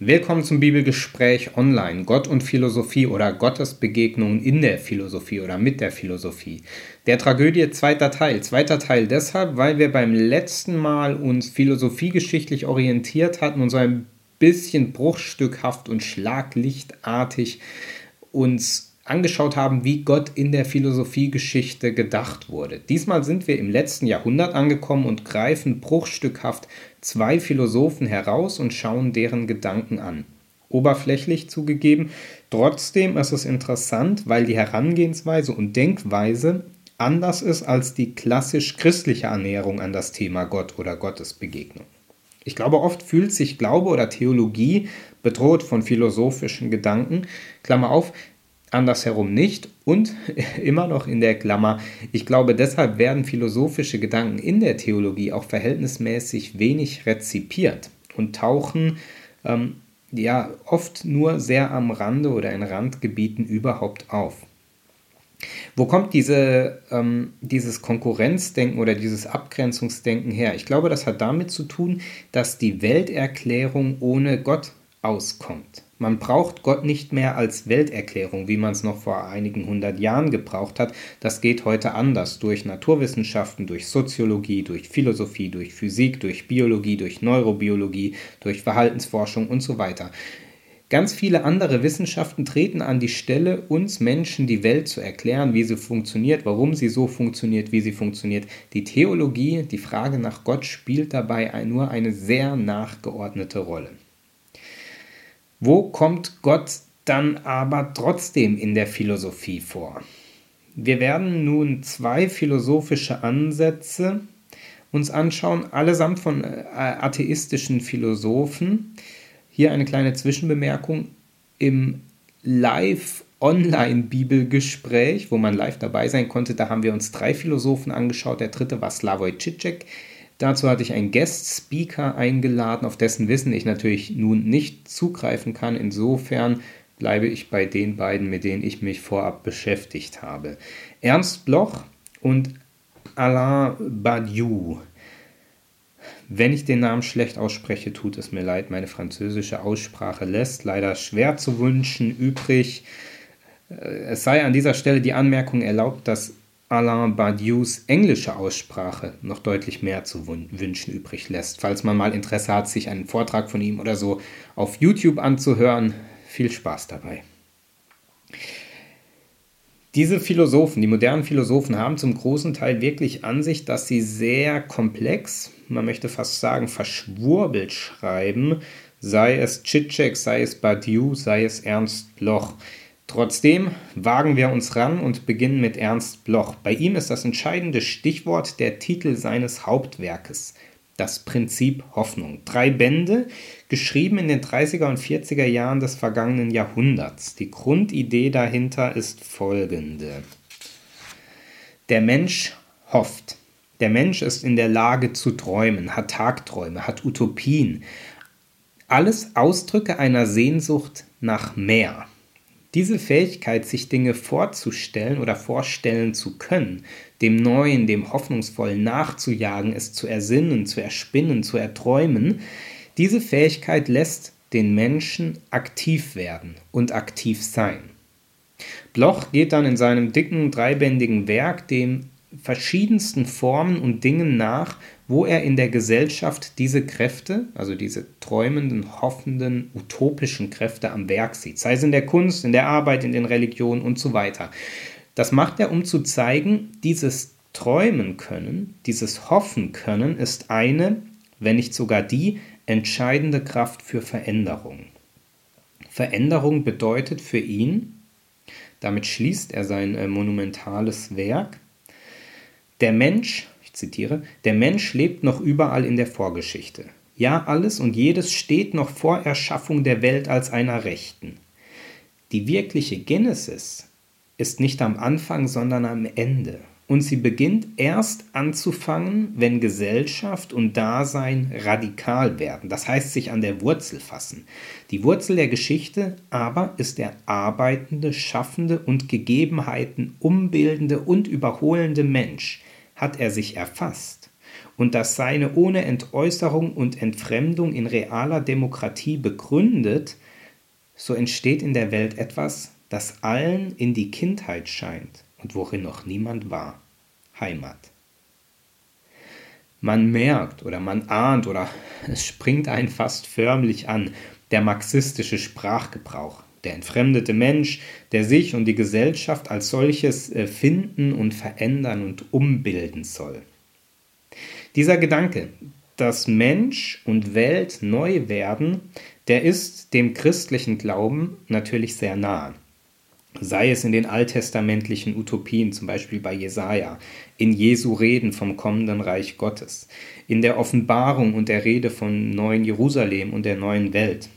Willkommen zum Bibelgespräch online. Gott und Philosophie oder Gottes Begegnungen in der Philosophie oder mit der Philosophie. Der Tragödie zweiter Teil. Zweiter Teil deshalb, weil wir beim letzten Mal uns philosophiegeschichtlich orientiert hatten und so ein bisschen bruchstückhaft und schlaglichtartig uns angeschaut haben, wie Gott in der Philosophiegeschichte gedacht wurde. Diesmal sind wir im letzten Jahrhundert angekommen und greifen bruchstückhaft zwei Philosophen heraus und schauen deren Gedanken an. Oberflächlich zugegeben, trotzdem ist es interessant, weil die Herangehensweise und Denkweise anders ist als die klassisch christliche Annäherung an das Thema Gott oder Gottesbegegnung. Ich glaube, oft fühlt sich Glaube oder Theologie bedroht von philosophischen Gedanken. Klammer auf, andersherum nicht und immer noch in der Klammer, ich glaube, deshalb werden philosophische Gedanken in der Theologie auch verhältnismäßig wenig rezipiert und tauchen ähm, ja oft nur sehr am Rande oder in Randgebieten überhaupt auf. Wo kommt diese, ähm, dieses Konkurrenzdenken oder dieses Abgrenzungsdenken her? Ich glaube, das hat damit zu tun, dass die Welterklärung ohne Gott auskommt. Man braucht Gott nicht mehr als Welterklärung, wie man es noch vor einigen hundert Jahren gebraucht hat. Das geht heute anders durch Naturwissenschaften, durch Soziologie, durch Philosophie, durch Physik, durch Biologie, durch Neurobiologie, durch Verhaltensforschung und so weiter. Ganz viele andere Wissenschaften treten an die Stelle, uns Menschen die Welt zu erklären, wie sie funktioniert, warum sie so funktioniert, wie sie funktioniert. Die Theologie, die Frage nach Gott spielt dabei nur eine sehr nachgeordnete Rolle. Wo kommt Gott dann aber trotzdem in der Philosophie vor? Wir werden nun zwei philosophische Ansätze uns anschauen, allesamt von äh, atheistischen Philosophen. Hier eine kleine Zwischenbemerkung. Im Live-Online-Bibelgespräch, wo man live dabei sein konnte, da haben wir uns drei Philosophen angeschaut. Der dritte war Slavoj Žižek. Dazu hatte ich einen Guest-Speaker eingeladen, auf dessen Wissen ich natürlich nun nicht zugreifen kann. Insofern bleibe ich bei den beiden, mit denen ich mich vorab beschäftigt habe. Ernst Bloch und Alain Badiou. Wenn ich den Namen schlecht ausspreche, tut es mir leid. Meine französische Aussprache lässt leider schwer zu wünschen übrig. Äh, es sei an dieser Stelle die Anmerkung erlaubt, dass Alain Badiou's englische Aussprache noch deutlich mehr zu wünschen übrig lässt. Falls man mal Interesse hat, sich einen Vortrag von ihm oder so auf YouTube anzuhören, viel Spaß dabei. Diese Philosophen, die modernen Philosophen, haben zum großen Teil wirklich Ansicht, dass sie sehr komplex, man möchte fast sagen verschwurbelt schreiben, sei es Chitschek, sei es Badiou, sei es Ernst Bloch. Trotzdem wagen wir uns ran und beginnen mit Ernst Bloch. Bei ihm ist das entscheidende Stichwort der Titel seines Hauptwerkes, das Prinzip Hoffnung. Drei Bände, geschrieben in den 30er und 40er Jahren des vergangenen Jahrhunderts. Die Grundidee dahinter ist folgende. Der Mensch hofft. Der Mensch ist in der Lage zu träumen, hat Tagträume, hat Utopien. Alles Ausdrücke einer Sehnsucht nach mehr. Diese Fähigkeit, sich Dinge vorzustellen oder vorstellen zu können, dem Neuen, dem Hoffnungsvollen nachzujagen, es zu ersinnen, zu erspinnen, zu erträumen, diese Fähigkeit lässt den Menschen aktiv werden und aktiv sein. Bloch geht dann in seinem dicken, dreibändigen Werk dem verschiedensten Formen und Dingen nach, wo er in der Gesellschaft diese Kräfte, also diese träumenden, hoffenden, utopischen Kräfte am Werk sieht, sei es in der Kunst, in der Arbeit, in den Religionen und so weiter. Das macht er, um zu zeigen, dieses Träumen können, dieses Hoffen können ist eine, wenn nicht sogar die, entscheidende Kraft für Veränderung. Veränderung bedeutet für ihn, damit schließt er sein äh, monumentales Werk, der Mensch, ich zitiere, der Mensch lebt noch überall in der Vorgeschichte. Ja, alles und jedes steht noch vor Erschaffung der Welt als einer Rechten. Die wirkliche Genesis ist nicht am Anfang, sondern am Ende. Und sie beginnt erst anzufangen, wenn Gesellschaft und Dasein radikal werden. Das heißt, sich an der Wurzel fassen. Die Wurzel der Geschichte aber ist der arbeitende, schaffende und Gegebenheiten umbildende und überholende Mensch, hat er sich erfasst und das Seine ohne Entäußerung und Entfremdung in realer Demokratie begründet, so entsteht in der Welt etwas, das allen in die Kindheit scheint und worin noch niemand war. Heimat. Man merkt oder man ahnt oder es springt einen fast förmlich an, der marxistische Sprachgebrauch, der entfremdete Mensch, der sich und die Gesellschaft als solches äh, finden und verändern und umbilden soll. Dieser Gedanke, dass Mensch und Welt neu werden, der ist dem christlichen Glauben natürlich sehr nahe sei es in den alttestamentlichen Utopien, zum Beispiel bei Jesaja, in Jesu Reden vom kommenden Reich Gottes, in der Offenbarung und der Rede von neuen Jerusalem und der neuen Welt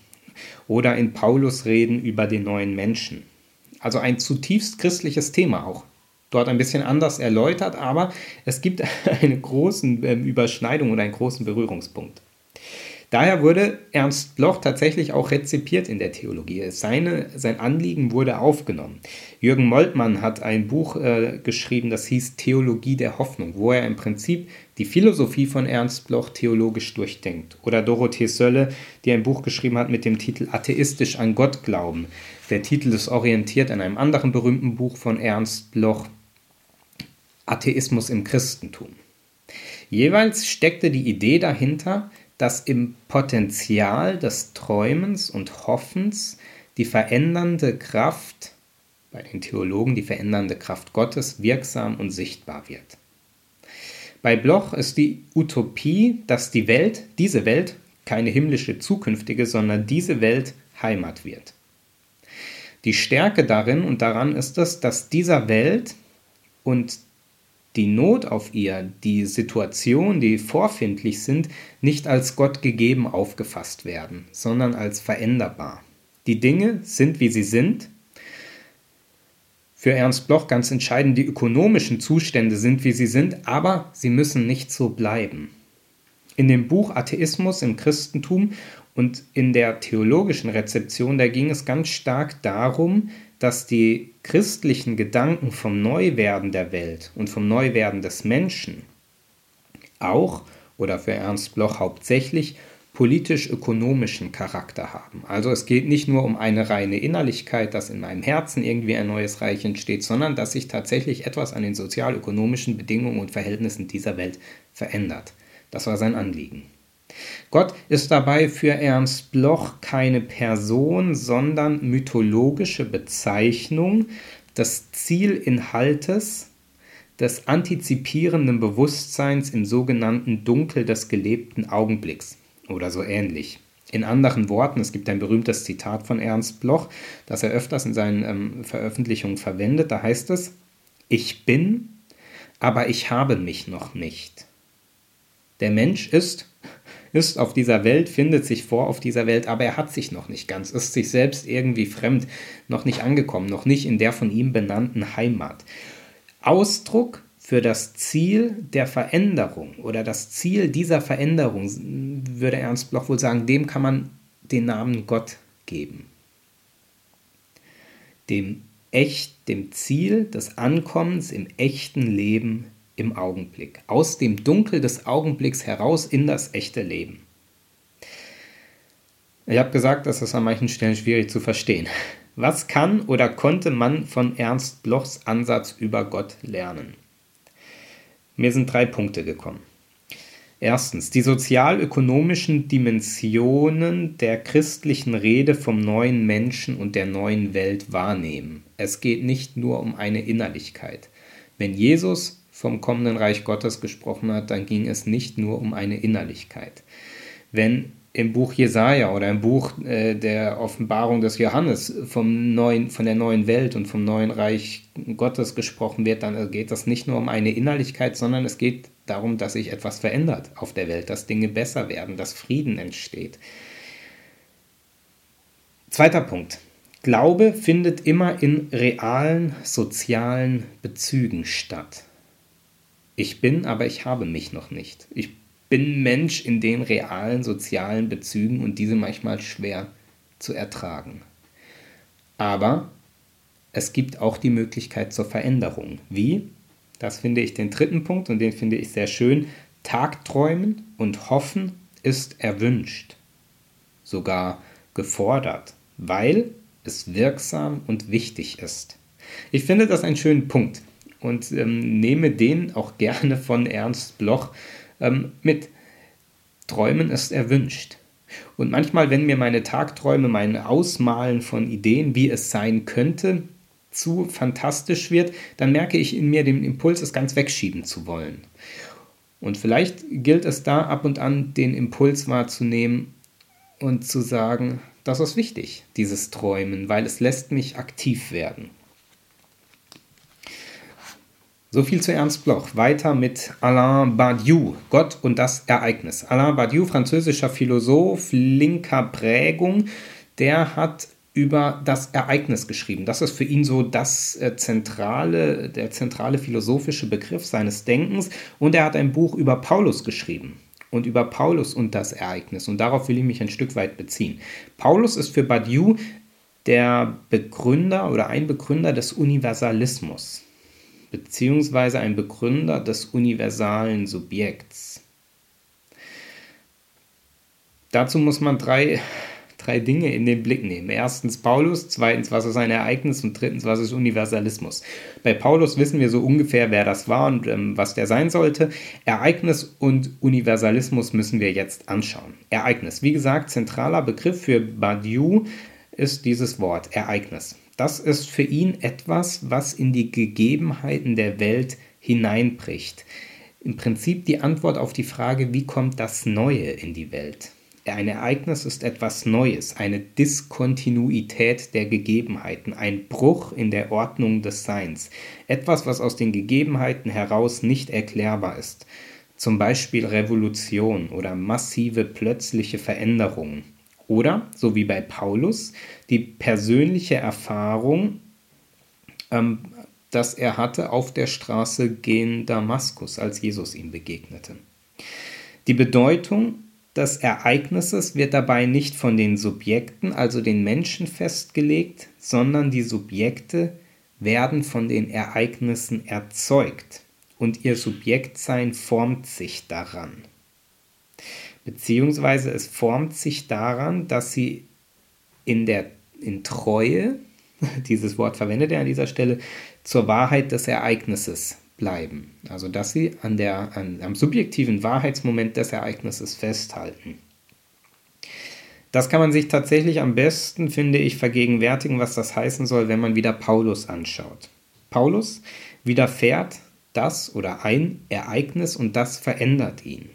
oder in Paulus Reden über den neuen Menschen. Also ein zutiefst christliches Thema auch. Dort ein bisschen anders erläutert, aber es gibt eine große ähm, Überschneidung oder einen großen Berührungspunkt. Daher wurde Ernst Bloch tatsächlich auch rezipiert in der Theologie. Seine, sein Anliegen wurde aufgenommen. Jürgen Moltmann hat ein Buch äh, geschrieben, das hieß Theologie der Hoffnung, wo er im Prinzip die Philosophie von Ernst Bloch theologisch durchdenkt. Oder Dorothee Sölle, die ein Buch geschrieben hat mit dem Titel Atheistisch an Gott glauben. Der Titel ist orientiert an einem anderen berühmten Buch von Ernst Bloch, Atheismus im Christentum. Jeweils steckte die Idee dahinter, dass im Potenzial des Träumens und Hoffens die verändernde Kraft, bei den Theologen die verändernde Kraft Gottes, wirksam und sichtbar wird. Bei Bloch ist die Utopie, dass die Welt, diese Welt, keine himmlische zukünftige, sondern diese Welt Heimat wird. Die Stärke darin und daran ist es, dass dieser Welt und die Not auf ihr, die Situation, die vorfindlich sind, nicht als Gott gegeben aufgefasst werden, sondern als veränderbar. Die Dinge sind, wie sie sind. Für Ernst Bloch ganz entscheidend, die ökonomischen Zustände sind, wie sie sind, aber sie müssen nicht so bleiben. In dem Buch Atheismus im Christentum und in der theologischen Rezeption, da ging es ganz stark darum, dass die christlichen Gedanken vom Neuwerden der Welt und vom Neuwerden des Menschen auch oder für Ernst Bloch hauptsächlich politisch-ökonomischen Charakter haben. Also es geht nicht nur um eine reine Innerlichkeit, dass in meinem Herzen irgendwie ein neues Reich entsteht, sondern dass sich tatsächlich etwas an den sozial-ökonomischen Bedingungen und Verhältnissen dieser Welt verändert. Das war sein Anliegen. Gott ist dabei für Ernst Bloch keine Person, sondern mythologische Bezeichnung des Zielinhaltes des antizipierenden Bewusstseins im sogenannten Dunkel des gelebten Augenblicks oder so ähnlich. In anderen Worten, es gibt ein berühmtes Zitat von Ernst Bloch, das er öfters in seinen ähm, Veröffentlichungen verwendet. Da heißt es, ich bin, aber ich habe mich noch nicht. Der Mensch ist ist auf dieser Welt, findet sich vor auf dieser Welt, aber er hat sich noch nicht ganz, ist sich selbst irgendwie fremd, noch nicht angekommen, noch nicht in der von ihm benannten Heimat. Ausdruck für das Ziel der Veränderung oder das Ziel dieser Veränderung, würde Ernst Bloch wohl sagen, dem kann man den Namen Gott geben. Dem echt, dem Ziel des Ankommens im echten Leben im Augenblick, aus dem Dunkel des Augenblicks heraus in das echte Leben. Ich habe gesagt, das ist an manchen Stellen schwierig zu verstehen. Was kann oder konnte man von Ernst Blochs Ansatz über Gott lernen? Mir sind drei Punkte gekommen. Erstens, die sozial-ökonomischen Dimensionen der christlichen Rede vom neuen Menschen und der neuen Welt wahrnehmen. Es geht nicht nur um eine Innerlichkeit. Wenn Jesus vom kommenden Reich Gottes gesprochen hat, dann ging es nicht nur um eine Innerlichkeit. Wenn im Buch Jesaja oder im Buch äh, der Offenbarung des Johannes vom neuen, von der neuen Welt und vom neuen Reich Gottes gesprochen wird, dann geht es nicht nur um eine Innerlichkeit, sondern es geht darum, dass sich etwas verändert auf der Welt, dass Dinge besser werden, dass Frieden entsteht. Zweiter Punkt. Glaube findet immer in realen sozialen Bezügen statt. Ich bin, aber ich habe mich noch nicht. Ich bin Mensch in den realen sozialen Bezügen und diese manchmal schwer zu ertragen. Aber es gibt auch die Möglichkeit zur Veränderung. Wie? Das finde ich den dritten Punkt und den finde ich sehr schön Tagträumen und Hoffen ist erwünscht, sogar gefordert, weil es wirksam und wichtig ist. Ich finde das einen schönen Punkt und ähm, nehme den auch gerne von Ernst Bloch ähm, mit. Träumen ist erwünscht. Und manchmal, wenn mir meine Tagträume, mein Ausmalen von Ideen, wie es sein könnte, zu fantastisch wird, dann merke ich in mir den Impuls, es ganz wegschieben zu wollen. Und vielleicht gilt es da ab und an, den Impuls wahrzunehmen und zu sagen, das ist wichtig, dieses Träumen, weil es lässt mich aktiv werden. So viel zu Ernst Bloch. Weiter mit Alain Badiou, Gott und das Ereignis. Alain Badiou, französischer Philosoph linker Prägung, der hat über das Ereignis geschrieben. Das ist für ihn so das äh, zentrale, der zentrale philosophische Begriff seines Denkens. Und er hat ein Buch über Paulus geschrieben und über Paulus und das Ereignis. Und darauf will ich mich ein Stück weit beziehen. Paulus ist für Badiou der Begründer oder ein Begründer des Universalismus beziehungsweise ein Begründer des universalen Subjekts. Dazu muss man drei, drei Dinge in den Blick nehmen. Erstens Paulus, zweitens, was ist ein Ereignis und drittens, was ist Universalismus. Bei Paulus wissen wir so ungefähr, wer das war und ähm, was der sein sollte. Ereignis und Universalismus müssen wir jetzt anschauen. Ereignis, wie gesagt, zentraler Begriff für Badiou ist dieses Wort Ereignis. Das ist für ihn etwas, was in die Gegebenheiten der Welt hineinbricht. Im Prinzip die Antwort auf die Frage, wie kommt das Neue in die Welt? Ein Ereignis ist etwas Neues, eine Diskontinuität der Gegebenheiten, ein Bruch in der Ordnung des Seins, etwas, was aus den Gegebenheiten heraus nicht erklärbar ist, zum Beispiel Revolution oder massive plötzliche Veränderungen. Oder, so wie bei Paulus, die persönliche Erfahrung, ähm, dass er hatte auf der Straße gen Damaskus, als Jesus ihm begegnete. Die Bedeutung des Ereignisses wird dabei nicht von den Subjekten, also den Menschen, festgelegt, sondern die Subjekte werden von den Ereignissen erzeugt und ihr Subjektsein formt sich daran beziehungsweise es formt sich daran, dass sie in der in Treue, dieses Wort verwendet er an dieser Stelle, zur Wahrheit des Ereignisses bleiben. Also dass sie an der, an, am subjektiven Wahrheitsmoment des Ereignisses festhalten. Das kann man sich tatsächlich am besten, finde ich, vergegenwärtigen, was das heißen soll, wenn man wieder Paulus anschaut. Paulus widerfährt das oder ein Ereignis und das verändert ihn.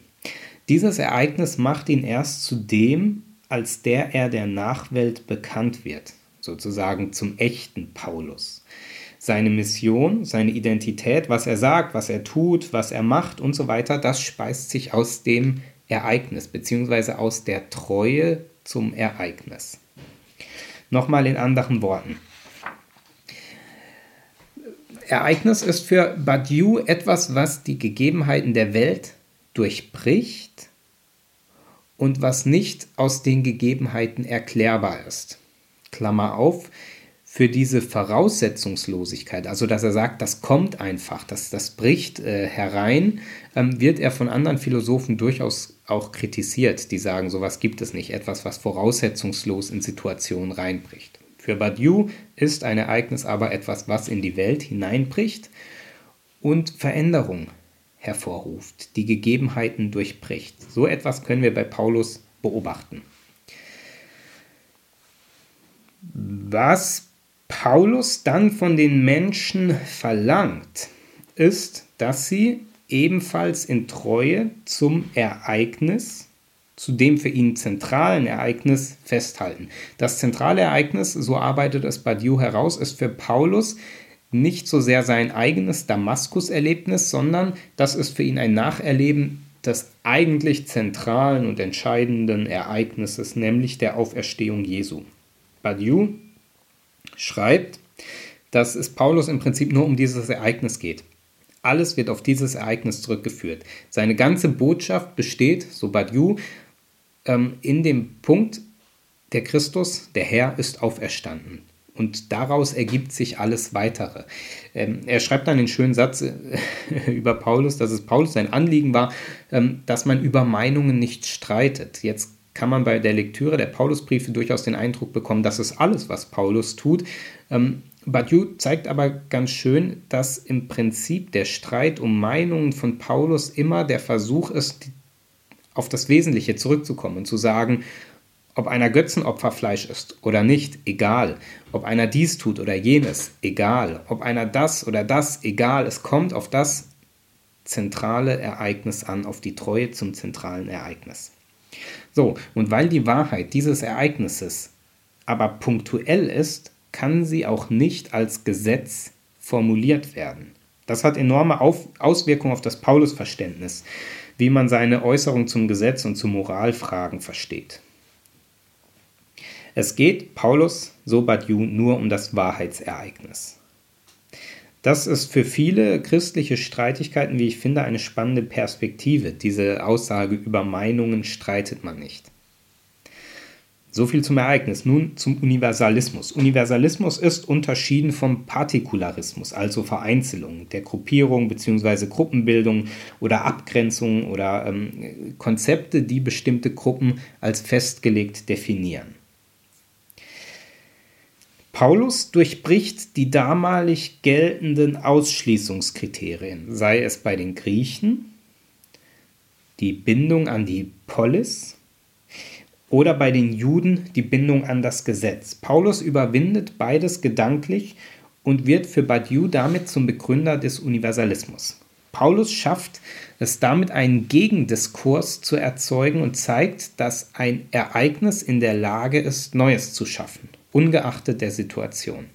Dieses Ereignis macht ihn erst zu dem, als der er der Nachwelt bekannt wird, sozusagen zum echten Paulus. Seine Mission, seine Identität, was er sagt, was er tut, was er macht und so weiter, das speist sich aus dem Ereignis beziehungsweise aus der Treue zum Ereignis. Nochmal in anderen Worten. Ereignis ist für Badiou etwas, was die Gegebenheiten der Welt durchbricht und was nicht aus den Gegebenheiten erklärbar ist. Klammer auf, für diese Voraussetzungslosigkeit, also dass er sagt, das kommt einfach, das, das bricht äh, herein, ähm, wird er von anderen Philosophen durchaus auch kritisiert, die sagen, sowas gibt es nicht, etwas, was voraussetzungslos in Situationen reinbricht. Für Badiou ist ein Ereignis aber etwas, was in die Welt hineinbricht und Veränderung hervorruft, die Gegebenheiten durchbricht. So etwas können wir bei Paulus beobachten. Was Paulus dann von den Menschen verlangt, ist, dass sie ebenfalls in Treue zum Ereignis, zu dem für ihn zentralen Ereignis festhalten. Das zentrale Ereignis, so arbeitet es Badiou heraus, ist für Paulus nicht so sehr sein eigenes Damaskus-Erlebnis, sondern das ist für ihn ein Nacherleben des eigentlich zentralen und entscheidenden Ereignisses, nämlich der Auferstehung Jesu. Badiou schreibt, dass es Paulus im Prinzip nur um dieses Ereignis geht. Alles wird auf dieses Ereignis zurückgeführt. Seine ganze Botschaft besteht, so Badiou, ähm, in dem Punkt, der Christus, der Herr, ist auferstanden Und daraus ergibt sich alles Weitere. Ähm, er schreibt dann den schönen Satz äh, über Paulus, dass es Paulus sein Anliegen war, ähm, dass man über Meinungen nicht streitet. Jetzt kann man bei der Lektüre der Paulusbriefe durchaus den Eindruck bekommen, dass es alles, was Paulus tut. Ähm, Badiou zeigt aber ganz schön, dass im Prinzip der Streit um Meinungen von Paulus immer der Versuch ist, auf das Wesentliche zurückzukommen und zu sagen, ob einer Götzenopferfleisch ist oder nicht, egal. Ob einer dies tut oder jenes, egal. Ob einer das oder das, egal. Es kommt auf das zentrale Ereignis an, auf die Treue zum zentralen Ereignis. So, und weil die Wahrheit dieses Ereignisses aber punktuell ist, kann sie auch nicht als Gesetz formuliert werden. Das hat enorme auf Auswirkungen auf das Paulusverständnis, wie man seine Äußerung zum Gesetz und zu Moralfragen versteht. Es geht Paulus, so Badiou, nur um das Wahrheitsereignis. Das ist für viele christliche Streitigkeiten, wie ich finde, eine spannende Perspektive. Diese Aussage über Meinungen streitet man nicht. So viel zum Ereignis. Nun zum Universalismus. Universalismus ist unterschieden vom Partikularismus, also Vereinzelung, der Gruppierung bzw. Gruppenbildung oder Abgrenzung oder ähm, Konzepte, die bestimmte Gruppen als festgelegt definieren. Paulus durchbricht die damalig geltenden Ausschließungskriterien, sei es bei den Griechen, die Bindung an die Polis oder bei den Juden die Bindung an das Gesetz. Paulus überwindet beides gedanklich und wird für Badiou damit zum Begründer des Universalismus. Paulus schafft es damit, einen Gegendiskurs zu erzeugen und zeigt, dass ein Ereignis in der Lage ist, Neues zu schaffen ungeachtet der Situation.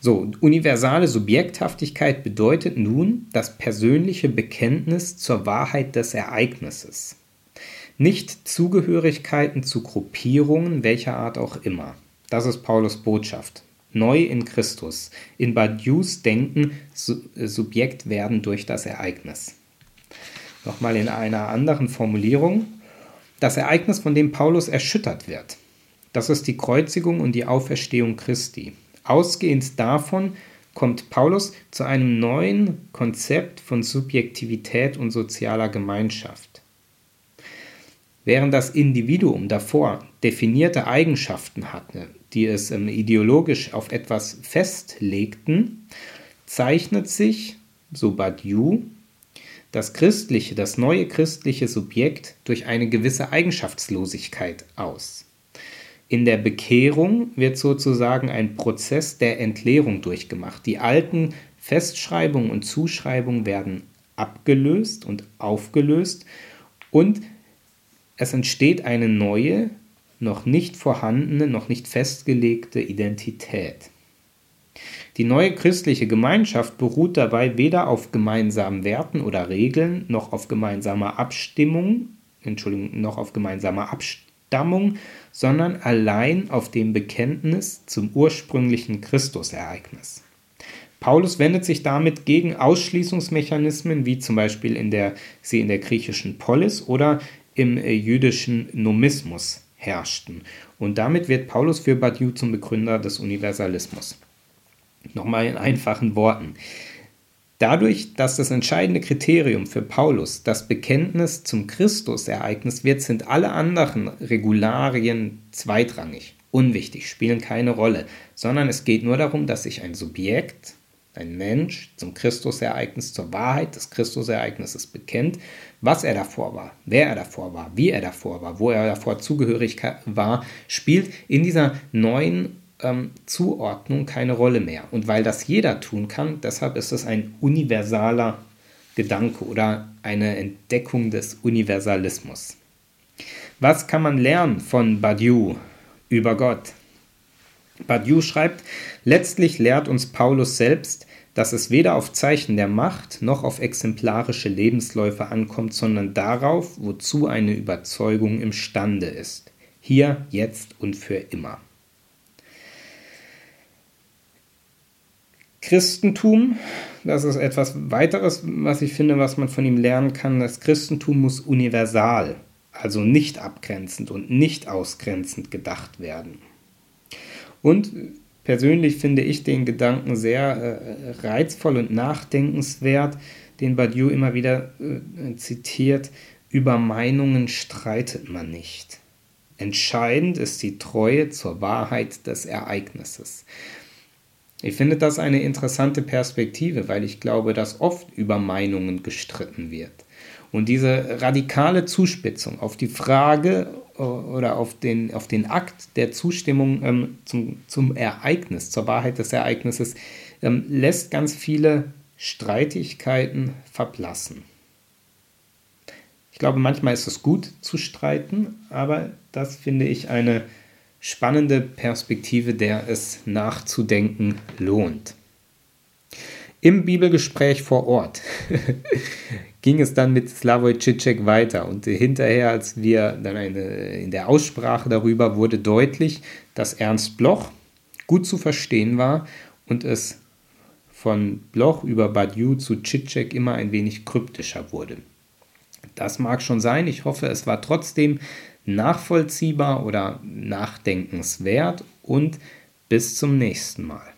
So, universale Subjekthaftigkeit bedeutet nun das persönliche Bekenntnis zur Wahrheit des Ereignisses. Nicht Zugehörigkeiten zu Gruppierungen welcher Art auch immer. Das ist Paulus Botschaft. Neu in Christus. In Badius Denken Subjekt werden durch das Ereignis. Nochmal in einer anderen Formulierung. Das Ereignis, von dem Paulus erschüttert wird. Das ist die Kreuzigung und die Auferstehung Christi. Ausgehend davon kommt Paulus zu einem neuen Konzept von Subjektivität und sozialer Gemeinschaft. Während das Individuum davor definierte Eigenschaften hatte, die es ideologisch auf etwas festlegten, zeichnet sich, so Badiou, das christliche, das neue christliche Subjekt durch eine gewisse Eigenschaftslosigkeit aus. In der Bekehrung wird sozusagen ein Prozess der Entleerung durchgemacht. Die alten Festschreibungen und Zuschreibungen werden abgelöst und aufgelöst und es entsteht eine neue, noch nicht vorhandene, noch nicht festgelegte Identität. Die neue christliche Gemeinschaft beruht dabei weder auf gemeinsamen Werten oder Regeln, noch auf gemeinsamer Abstimmung, Entschuldigung, noch auf gemeinsamer Abstimmung Abstammung, sondern allein auf dem Bekenntnis zum ursprünglichen Christusereignis. Paulus wendet sich damit gegen Ausschließungsmechanismen, wie zum Beispiel in der, sie in der griechischen Polis oder im äh, jüdischen Nomismus herrschten. Und damit wird Paulus für Badiou zum Begründer des Universalismus. Nochmal in einfachen Worten. Dadurch, dass das entscheidende Kriterium für Paulus das Bekenntnis zum Christusereignis wird, sind alle anderen Regularien zweitrangig, unwichtig, spielen keine Rolle, sondern es geht nur darum, dass sich ein Subjekt, ein Mensch zum Christusereignis, zur Wahrheit des Christusereignisses bekennt, was er davor war, wer er davor war, wie er davor war, wo er davor zugehörig war, spielt in dieser neuen ähm, Zuordnung keine Rolle mehr. Und weil das jeder tun kann, deshalb ist es ein universaler Gedanke oder eine Entdeckung des Universalismus. Was kann man lernen von Badiou über Gott? Badiou schreibt, letztlich lehrt uns Paulus selbst, dass es weder auf Zeichen der Macht noch auf exemplarische Lebensläufe ankommt, sondern darauf, wozu eine Überzeugung imstande ist. Hier, jetzt und für immer. Christentum, das ist etwas weiteres, was ich finde, was man von ihm lernen kann. Das Christentum muss universal, also nicht abgrenzend und nicht ausgrenzend gedacht werden. Und persönlich finde ich den Gedanken sehr äh, reizvoll und nachdenkenswert, den Badiou immer wieder äh, zitiert, über Meinungen streitet man nicht. Entscheidend ist die Treue zur Wahrheit des Ereignisses. Ich finde das eine interessante Perspektive, weil ich glaube, dass oft über Meinungen gestritten wird. Und diese radikale Zuspitzung auf die Frage äh, oder auf den, auf den Akt der Zustimmung ähm, zum, zum Ereignis, zur Wahrheit des Ereignisses, ähm, lässt ganz viele Streitigkeiten verblassen. Ich glaube, manchmal ist es gut zu streiten, aber das finde ich eine spannende Perspektive, der es nachzudenken lohnt. Im Bibelgespräch vor Ort ging es dann mit Slavoj Žižek weiter und hinterher, als wir dann eine, in der Aussprache darüber wurde deutlich, dass Ernst Bloch gut zu verstehen war und es von Bloch über Badiou zu Žižek immer ein wenig kryptischer wurde. Das mag schon sein, ich hoffe, es war trotzdem nachvollziehbar oder nachdenkenswert und bis zum nächsten Mal.